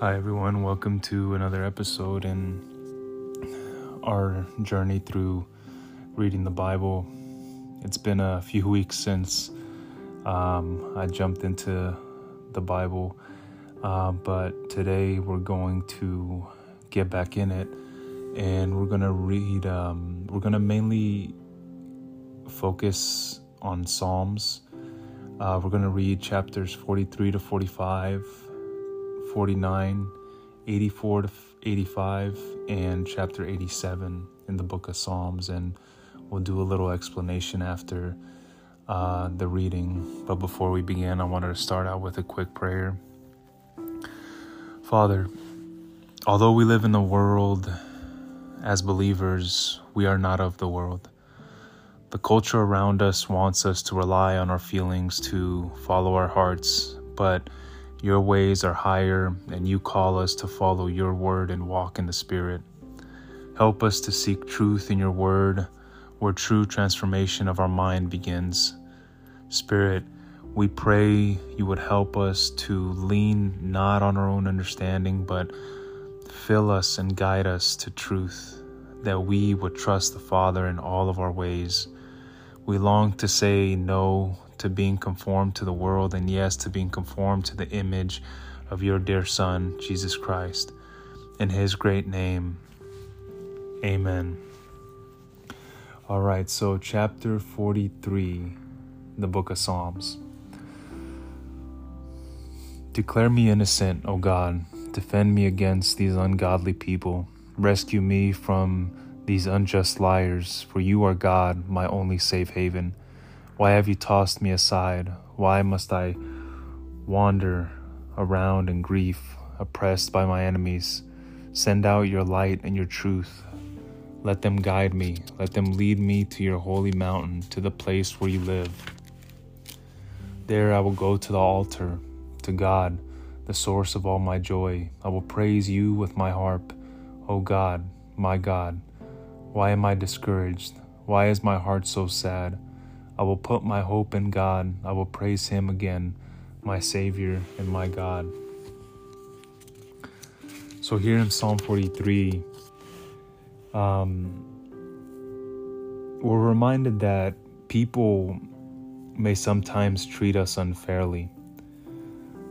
Hi, everyone. Welcome to another episode in our journey through reading the Bible. It's been a few weeks since um, I jumped into the Bible, uh, but today we're going to get back in it and we're going to read, um, we're going to mainly focus on Psalms. Uh, we're going to read chapters 43 to 45 49, 84 to 85, and chapter 87 in the book of Psalms. And we'll do a little explanation after uh, the reading. But before we begin, I wanted to start out with a quick prayer. Father, although we live in the world as believers, we are not of the world. The culture around us wants us to rely on our feelings to follow our hearts, but your ways are higher, and you call us to follow your word and walk in the Spirit. Help us to seek truth in your word, where true transformation of our mind begins. Spirit, we pray you would help us to lean not on our own understanding, but fill us and guide us to truth, that we would trust the Father in all of our ways. We long to say no to being conformed to the world, and yes, to being conformed to the image of your dear Son, Jesus Christ. In his great name, amen. All right, so chapter 43, the book of Psalms. Declare me innocent, O God. Defend me against these ungodly people. Rescue me from these unjust liars, for you are God, my only safe haven. Why have you tossed me aside? Why must I wander around in grief, oppressed by my enemies? Send out your light and your truth. Let them guide me. Let them lead me to your holy mountain, to the place where you live. There I will go to the altar, to God, the source of all my joy. I will praise you with my harp. O God, my God, why am I discouraged? Why is my heart so sad? I will put my hope in God. I will praise Him again, my Savior and my God. So, here in Psalm 43, um, we're reminded that people may sometimes treat us unfairly.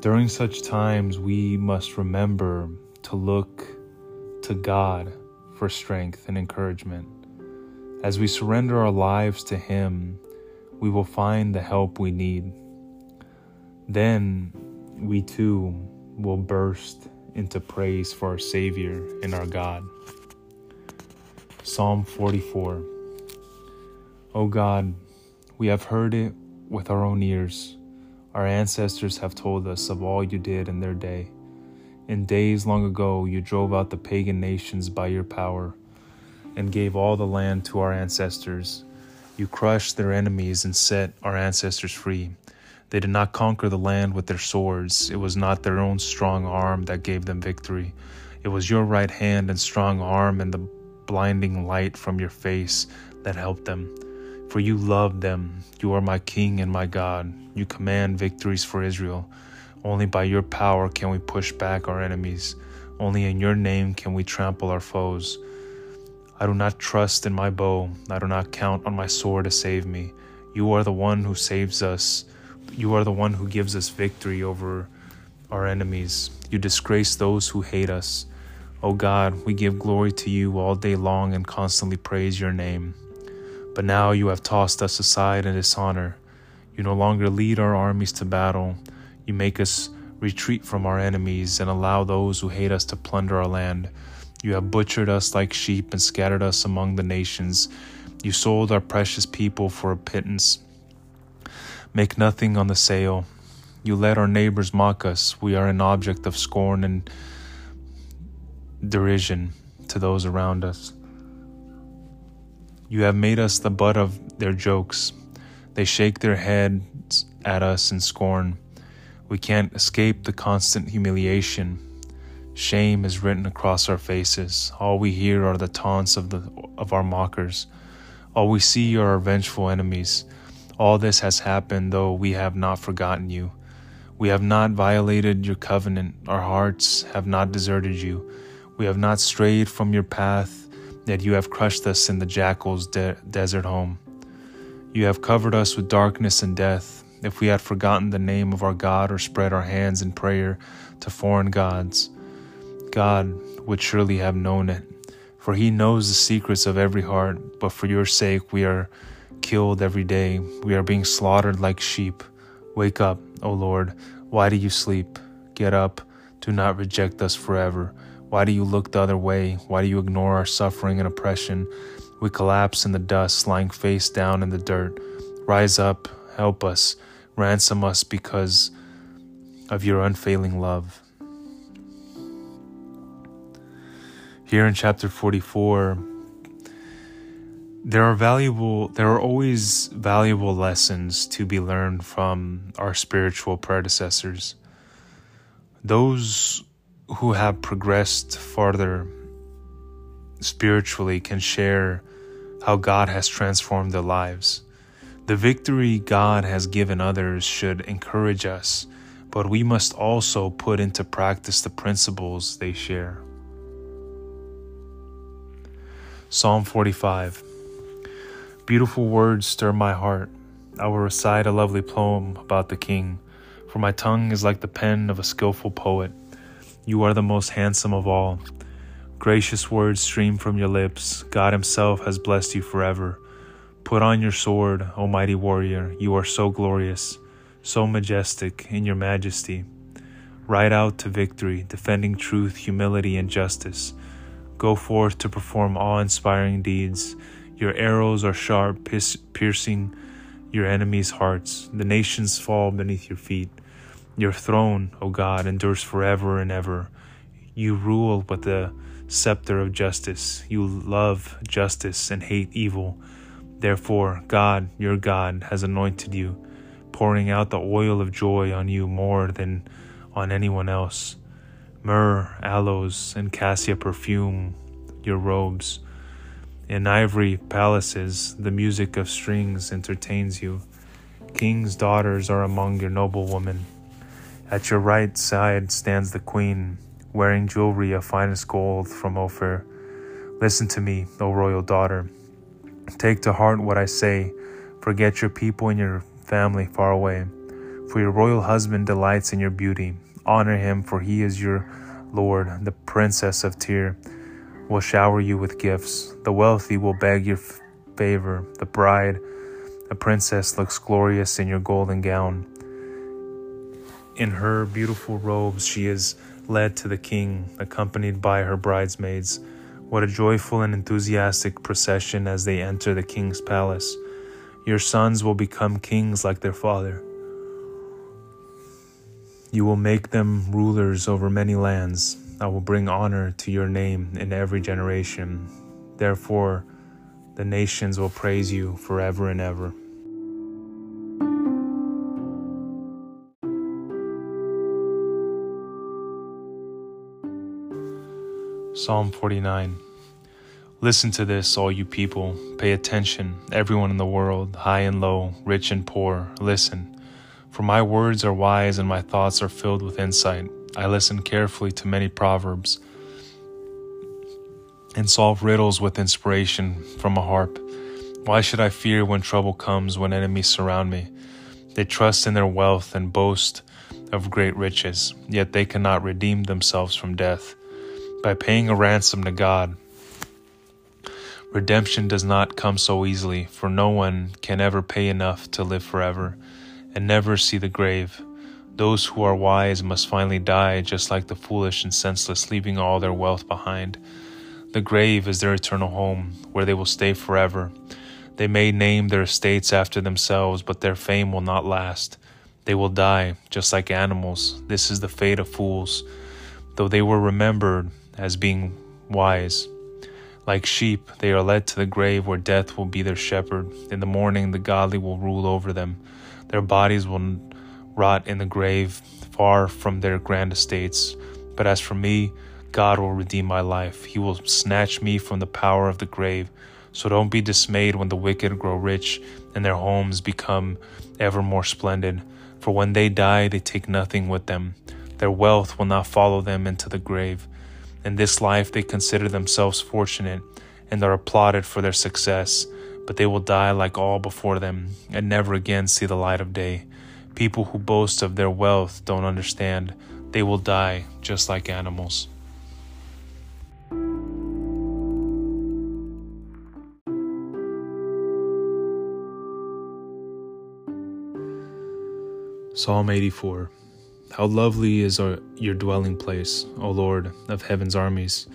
During such times, we must remember to look to God for strength and encouragement. As we surrender our lives to Him, we will find the help we need. Then we too will burst into praise for our Savior and our God. Psalm 44 O God, we have heard it with our own ears. Our ancestors have told us of all you did in their day. In days long ago, you drove out the pagan nations by your power and gave all the land to our ancestors you crushed their enemies and set our ancestors free. They did not conquer the land with their swords. It was not their own strong arm that gave them victory. It was your right hand and strong arm and the blinding light from your face that helped them. For you loved them. You are my King and my God. You command victories for Israel. Only by your power can we push back our enemies. Only in your name can we trample our foes. I do not trust in my bow. I do not count on my sword to save me. You are the one who saves us. You are the one who gives us victory over our enemies. You disgrace those who hate us. O oh God, we give glory to you all day long and constantly praise your name. But now you have tossed us aside in dishonor. You no longer lead our armies to battle. You make us retreat from our enemies and allow those who hate us to plunder our land. You have butchered us like sheep and scattered us among the nations. You sold our precious people for a pittance. Make nothing on the sale. You let our neighbors mock us. We are an object of scorn and derision to those around us. You have made us the butt of their jokes. They shake their heads at us in scorn. We can't escape the constant humiliation. Shame is written across our faces. All we hear are the taunts of, the, of our mockers. All we see are our vengeful enemies. All this has happened, though we have not forgotten you. We have not violated your covenant, our hearts have not deserted you. We have not strayed from your path, yet you have crushed us in the jackal's de- desert home. You have covered us with darkness and death. If we had forgotten the name of our God or spread our hands in prayer to foreign gods, God would surely have known it. For he knows the secrets of every heart, but for your sake we are killed every day. We are being slaughtered like sheep. Wake up, O Lord. Why do you sleep? Get up. Do not reject us forever. Why do you look the other way? Why do you ignore our suffering and oppression? We collapse in the dust, lying face down in the dirt. Rise up, help us, ransom us because of your unfailing love. Here in chapter 44, there are valuable there are always valuable lessons to be learned from our spiritual predecessors. Those who have progressed farther spiritually can share how God has transformed their lives. The victory God has given others should encourage us, but we must also put into practice the principles they share. Psalm 45 Beautiful words stir my heart. I will recite a lovely poem about the king, for my tongue is like the pen of a skilful poet. You are the most handsome of all. Gracious words stream from your lips. God Himself has blessed you forever. Put on your sword, O mighty warrior. You are so glorious, so majestic in your majesty. Ride out to victory, defending truth, humility, and justice. Go forth to perform awe inspiring deeds. Your arrows are sharp, piercing your enemies' hearts. The nations fall beneath your feet. Your throne, O God, endures forever and ever. You rule with the scepter of justice. You love justice and hate evil. Therefore, God, your God, has anointed you, pouring out the oil of joy on you more than on anyone else. Myrrh, aloes, and cassia perfume your robes. In ivory palaces, the music of strings entertains you. King's daughters are among your noble women. At your right side stands the queen, wearing jewelry of finest gold from Ophir. Listen to me, O royal daughter. Take to heart what I say. Forget your people and your family far away. For your royal husband delights in your beauty. Honor him, for he is your Lord, the princess of Tyre will shower you with gifts. The wealthy will beg your favor. The bride, the princess, looks glorious in your golden gown. In her beautiful robes, she is led to the king, accompanied by her bridesmaids. What a joyful and enthusiastic procession as they enter the king's palace. Your sons will become kings like their father. You will make them rulers over many lands. I will bring honor to your name in every generation. Therefore, the nations will praise you forever and ever. Psalm 49 Listen to this, all you people. Pay attention, everyone in the world, high and low, rich and poor. Listen. For my words are wise and my thoughts are filled with insight. I listen carefully to many proverbs and solve riddles with inspiration from a harp. Why should I fear when trouble comes, when enemies surround me? They trust in their wealth and boast of great riches, yet they cannot redeem themselves from death by paying a ransom to God. Redemption does not come so easily, for no one can ever pay enough to live forever and never see the grave. Those who are wise must finally die, just like the foolish and senseless, leaving all their wealth behind. The grave is their eternal home, where they will stay forever. They may name their estates after themselves, but their fame will not last. They will die, just like animals. This is the fate of fools, though they were remembered as being wise. Like sheep, they are led to the grave where death will be their shepherd. In the morning, the godly will rule over them. Their bodies will rot in the grave, far from their grand estates. But as for me, God will redeem my life. He will snatch me from the power of the grave. So don't be dismayed when the wicked grow rich and their homes become ever more splendid. For when they die, they take nothing with them. Their wealth will not follow them into the grave. In this life, they consider themselves fortunate and are applauded for their success, but they will die like all before them and never again see the light of day. People who boast of their wealth don't understand. They will die just like animals. Psalm 84 How lovely is our, your dwelling place, O Lord of heaven's armies!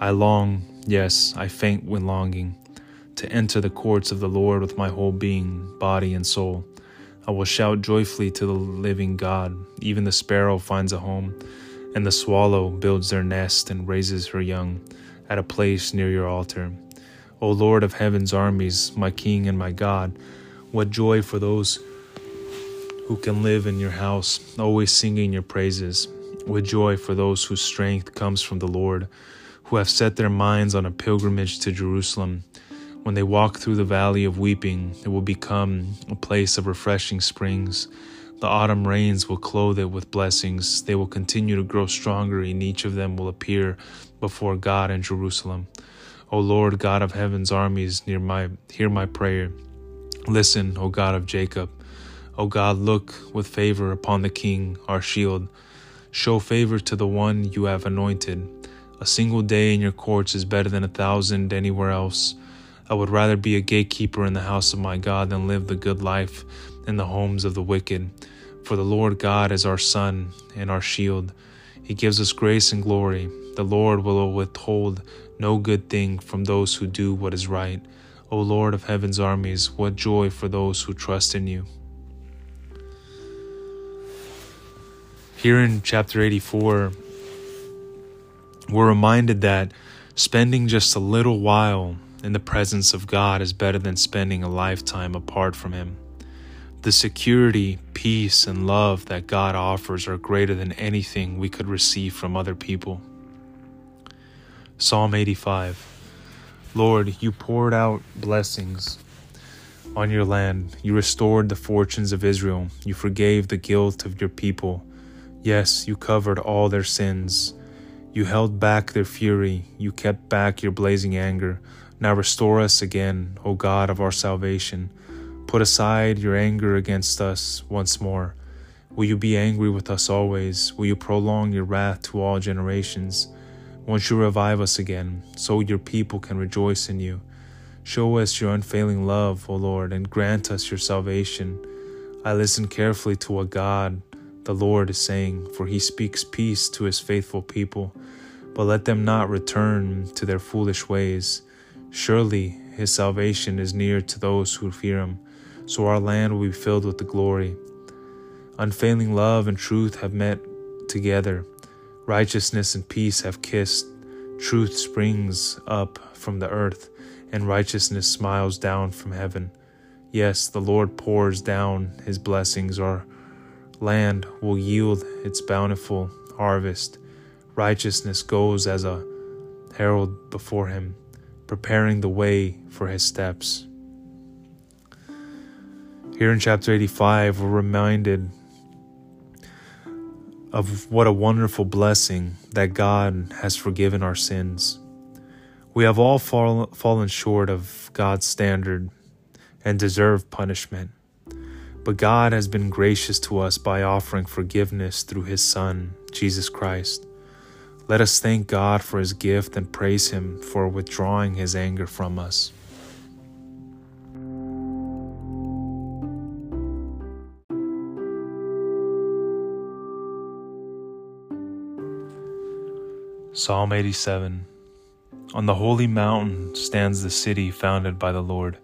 I long, yes, I faint when longing, to enter the courts of the Lord with my whole being, body, and soul. I will shout joyfully to the living God. Even the sparrow finds a home, and the swallow builds their nest and raises her young at a place near your altar. O Lord of heaven's armies, my King and my God, what joy for those who can live in your house, always singing your praises, with joy for those whose strength comes from the Lord, who have set their minds on a pilgrimage to Jerusalem. When they walk through the valley of weeping, it will become a place of refreshing springs. The autumn rains will clothe it with blessings. They will continue to grow stronger, and each of them will appear before God in Jerusalem. O Lord God of heaven's armies, near my, hear my prayer. Listen, O God of Jacob. O God, look with favor upon the King, our shield. Show favor to the one you have anointed. A single day in your courts is better than a thousand anywhere else. I would rather be a gatekeeper in the house of my God than live the good life in the homes of the wicked. For the Lord God is our sun and our shield. He gives us grace and glory. The Lord will withhold no good thing from those who do what is right. O Lord of heaven's armies, what joy for those who trust in you. Here in chapter 84, we're reminded that spending just a little while in the presence of God is better than spending a lifetime apart from Him. The security, peace, and love that God offers are greater than anything we could receive from other people. Psalm 85 Lord, you poured out blessings on your land. You restored the fortunes of Israel. You forgave the guilt of your people. Yes, you covered all their sins. You held back their fury. You kept back your blazing anger. Now restore us again, O God of our salvation. Put aside your anger against us once more. Will you be angry with us always? Will you prolong your wrath to all generations? Won't you revive us again, so your people can rejoice in you? Show us your unfailing love, O Lord, and grant us your salvation. I listen carefully to what God the Lord is saying, for he speaks peace to his faithful people, but let them not return to their foolish ways. Surely his salvation is near to those who fear him, so our land will be filled with the glory. Unfailing love and truth have met together, righteousness and peace have kissed. Truth springs up from the earth, and righteousness smiles down from heaven. Yes, the Lord pours down his blessings. Our land will yield its bountiful harvest. Righteousness goes as a herald before him, preparing the way for his steps. Here in chapter 85, we're reminded of what a wonderful blessing that God has forgiven our sins. We have all fall, fallen short of God's standard and deserve punishment. But God has been gracious to us by offering forgiveness through His Son, Jesus Christ. Let us thank God for His gift and praise Him for withdrawing His anger from us. Psalm 87 On the holy mountain stands the city founded by the Lord.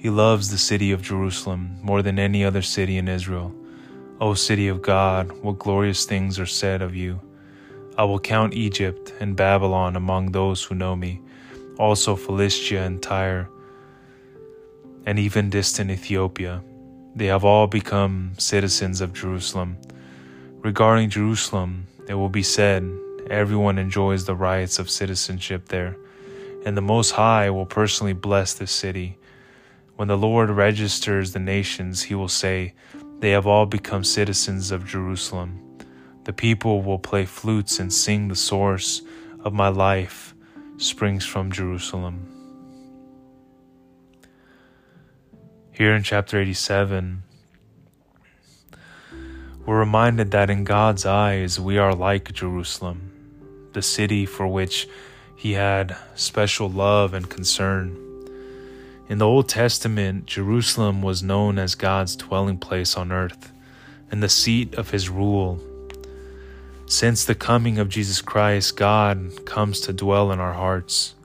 He loves the city of Jerusalem more than any other city in Israel. O city of God, what glorious things are said of you. I will count Egypt and Babylon among those who know me, also Philistia and Tyre, and even distant Ethiopia. They have all become citizens of Jerusalem. Regarding Jerusalem, it will be said, Everyone enjoys the rights of citizenship there, and the Most High will personally bless this city when the Lord registers the nations, he will say, They have all become citizens of Jerusalem. The people will play flutes and sing the source of my life springs from Jerusalem. Here in chapter 87, we're reminded that in God's eyes we are like Jerusalem, the city for which He had special love and concern. In the Old Testament, Jerusalem was known as God's dwelling place on earth and the seat of His rule. Since the coming of Jesus Christ, God comes to dwell in our hearts.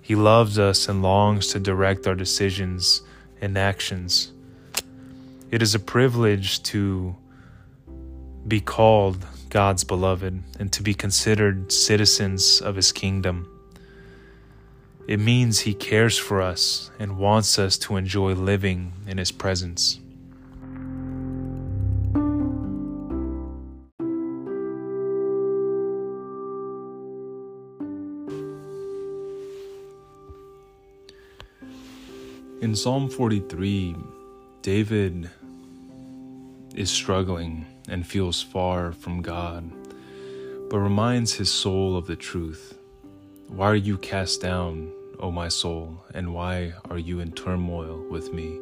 He loves us and longs to direct our decisions and actions. It is a privilege to be called God's beloved and to be considered citizens of His kingdom. It means He cares for us and wants us to enjoy living in His presence. In Psalm 43, David is struggling and feels far from God, but reminds his soul of the truth. Why are you cast down, O my soul, and why are you in turmoil with me?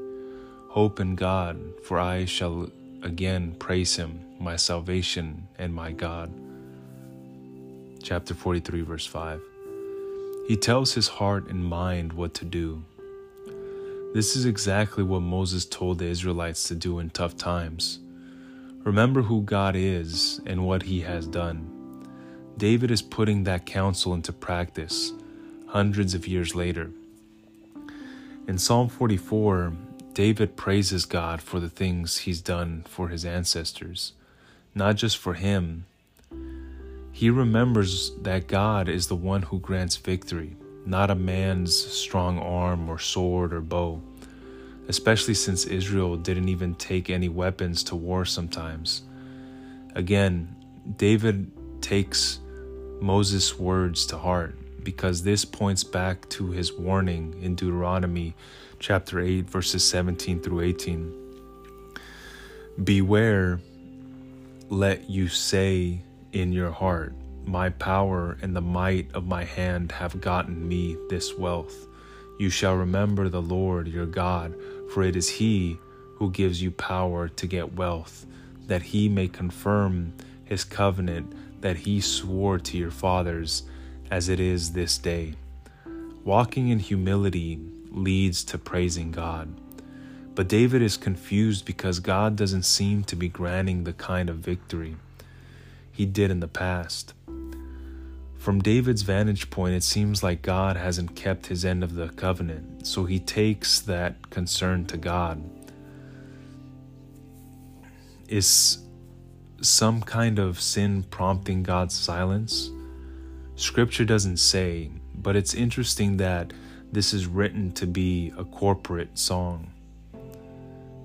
Hope in God, for I shall again praise him, my salvation and my God. Chapter 43, verse 5. He tells his heart and mind what to do this is exactly what Moses told the Israelites to do in tough times. Remember who God is and what he has done. David is putting that counsel into practice hundreds of years later. In Psalm 44, David praises God for the things he's done for his ancestors, not just for him. He remembers that God is the one who grants victory not a man's strong arm or sword or bow, especially since Israel didn't even take any weapons to war sometimes. Again, David takes Moses' words to heart because this points back to his warning in Deuteronomy chapter 8, verses 17 through 18. Beware, let you say in your heart, my power and the might of my hand have gotten me this wealth. You shall remember the Lord your God, for it is He who gives you power to get wealth, that He may confirm His covenant that He swore to your fathers, as it is this day. Walking in humility leads to praising God. But David is confused because God doesn't seem to be granting the kind of victory he did in the past. From David's vantage point, it seems like God hasn't kept his end of the covenant, so he takes that concern to God. Is some kind of sin prompting God's silence? Scripture doesn't say, but it's interesting that this is written to be a corporate song.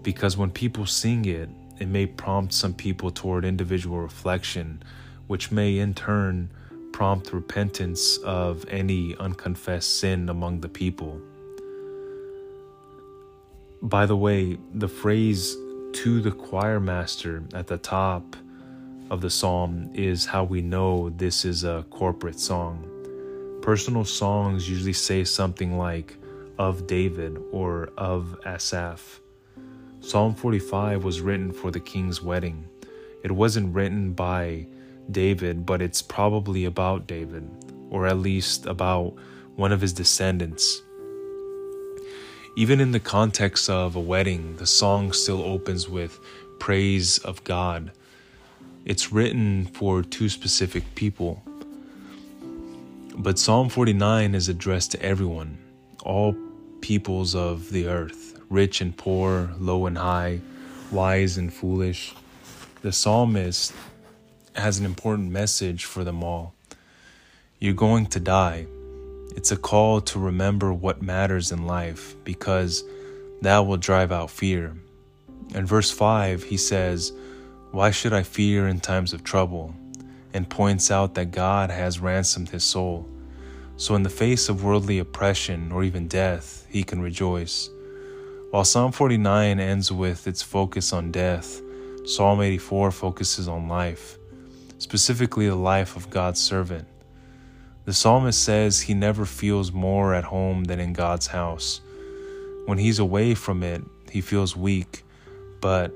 Because when people sing it, it may prompt some people toward individual reflection, which may in turn prompt repentance of any unconfessed sin among the people. By the way, the phrase to the choir master at the top of the psalm is how we know this is a corporate song. Personal songs usually say something like of David or of Asaph. Psalm 45 was written for the king's wedding. It wasn't written by David, but it's probably about David, or at least about one of his descendants. Even in the context of a wedding, the song still opens with praise of God. It's written for two specific people. But Psalm 49 is addressed to everyone, all peoples of the earth, rich and poor, low and high, wise and foolish. The psalmist has an important message for them all. You're going to die. It's a call to remember what matters in life because that will drive out fear. In verse 5, he says, Why should I fear in times of trouble? and points out that God has ransomed his soul. So, in the face of worldly oppression or even death, he can rejoice. While Psalm 49 ends with its focus on death, Psalm 84 focuses on life, specifically the life of God's servant. The psalmist says he never feels more at home than in God's house. When he's away from it, he feels weak, but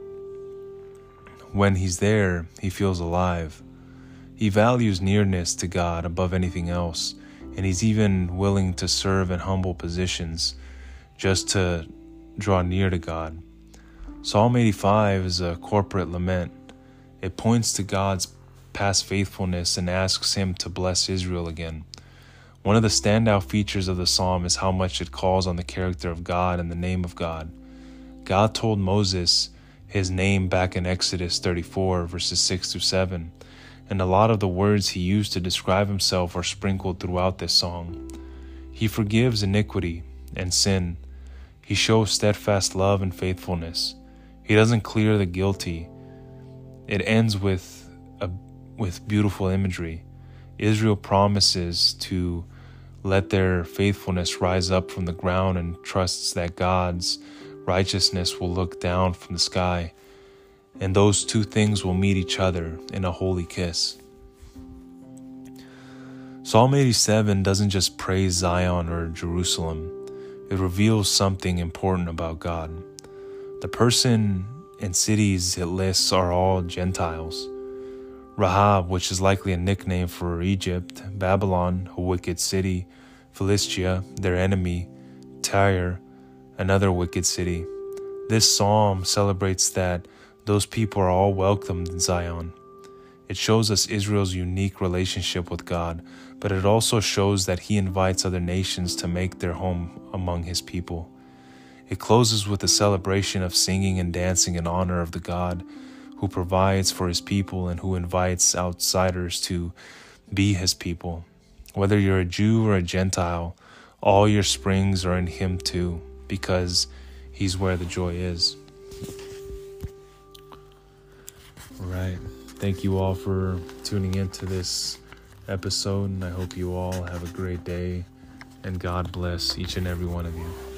when he's there, he feels alive. He values nearness to God above anything else, and he's even willing to serve in humble positions just to draw near to God. Psalm 85 is a corporate lament. It points to God's past faithfulness and asks Him to bless Israel again. One of the standout features of the psalm is how much it calls on the character of God and the name of God. God told Moses his name back in Exodus 34, verses 6 through 7, and a lot of the words he used to describe himself are sprinkled throughout this song. He forgives iniquity and sin. He shows steadfast love and faithfulness. He doesn't clear the guilty. It ends with a, with beautiful imagery. Israel promises to let their faithfulness rise up from the ground and trusts that God's righteousness will look down from the sky, and those two things will meet each other in a holy kiss. Psalm 87 doesn't just praise Zion or Jerusalem, it reveals something important about God. The person and cities it lists are all Gentiles. Rahab, which is likely a nickname for Egypt, Babylon, a wicked city, Philistia, their enemy, Tyre, another wicked city. This psalm celebrates that those people are all welcomed in Zion. It shows us Israel's unique relationship with God, but it also shows that he invites other nations to make their home among his people. It closes with a celebration of singing and dancing in honor of the God who provides for his people and who invites outsiders to be his people. Whether you're a Jew or a Gentile, all your springs are in him too, because he's where the joy is. All right. Thank you all for tuning into this episode, and I hope you all have a great day, and God bless each and every one of you.